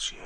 支。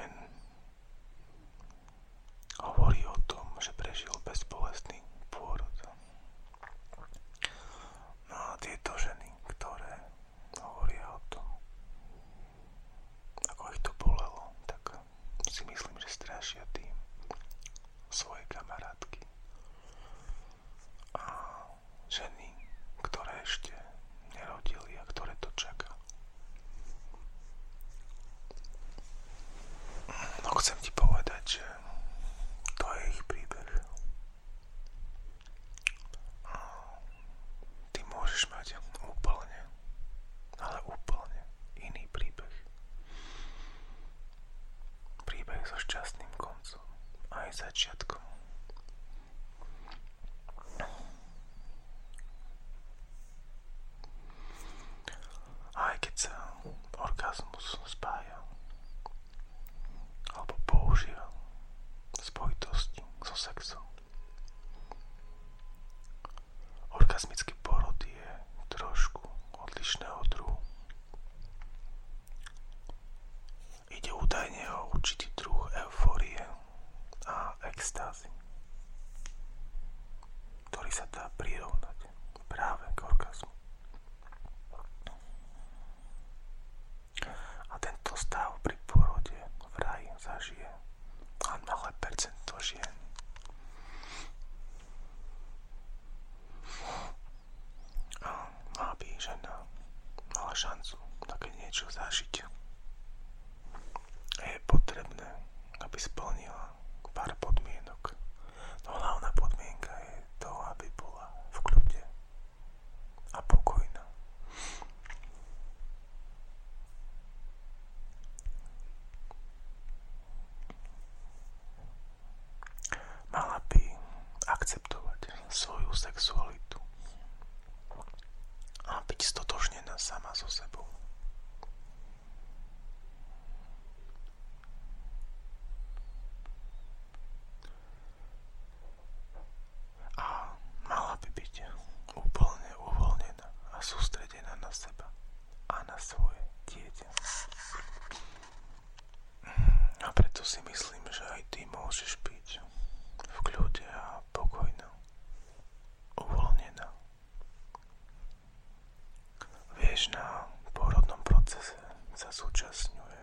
Tiež na porodnom procese sa zúčastňuje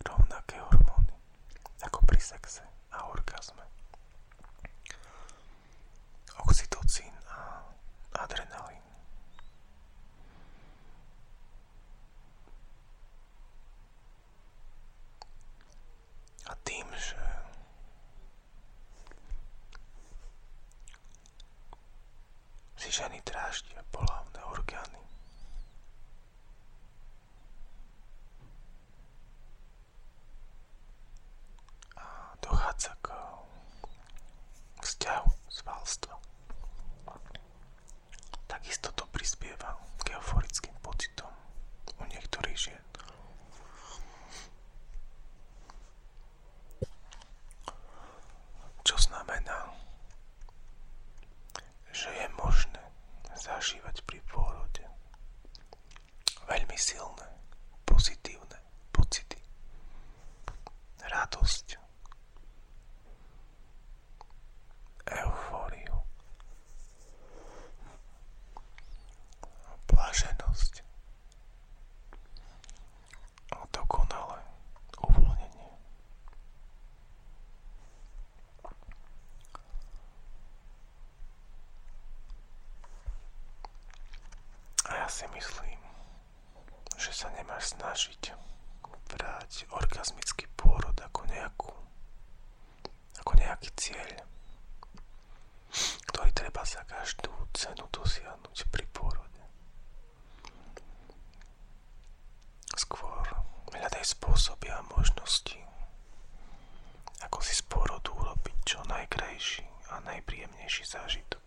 rovnaké hormóny ako pri sexe a orgazme. Oxytocín a adrenalín. A tým, že si ženy dráždia pola County. Ja si myslím, že sa nemáš snažiť brať orgazmický pôrod ako nejakú ako nejaký cieľ, ktorý treba za každú cenu dosiahnuť pri pôrode. Skôr hľadaj spôsoby a možnosti, ako si z pôrodu urobiť čo najkrajší a najpríjemnejší zážitok.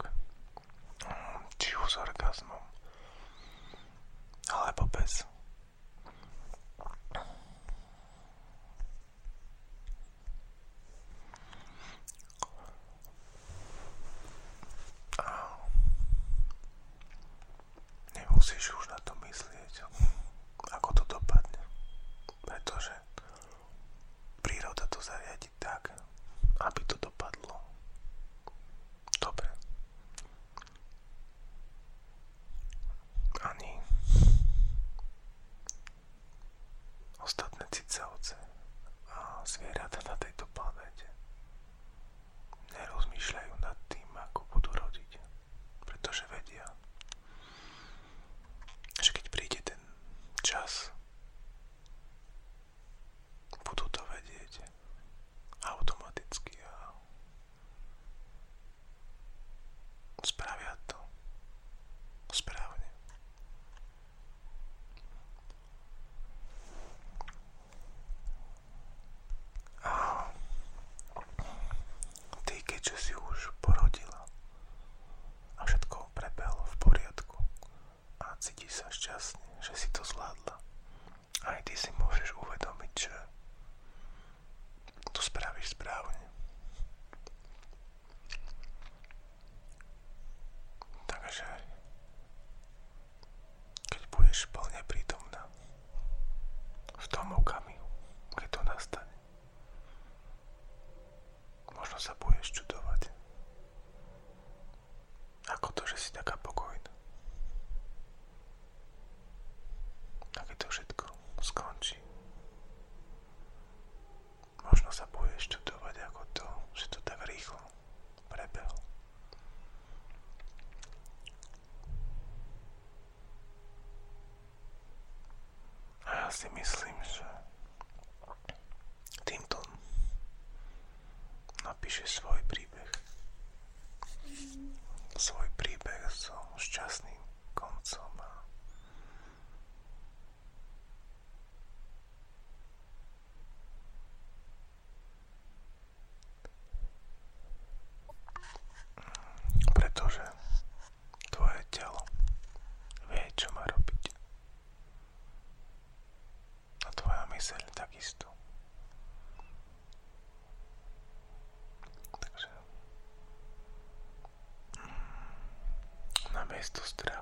estos tragos.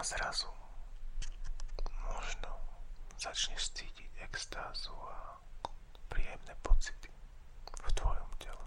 a zrazu možno začneš cítiť extázu a príjemné pocity v tvojom tele.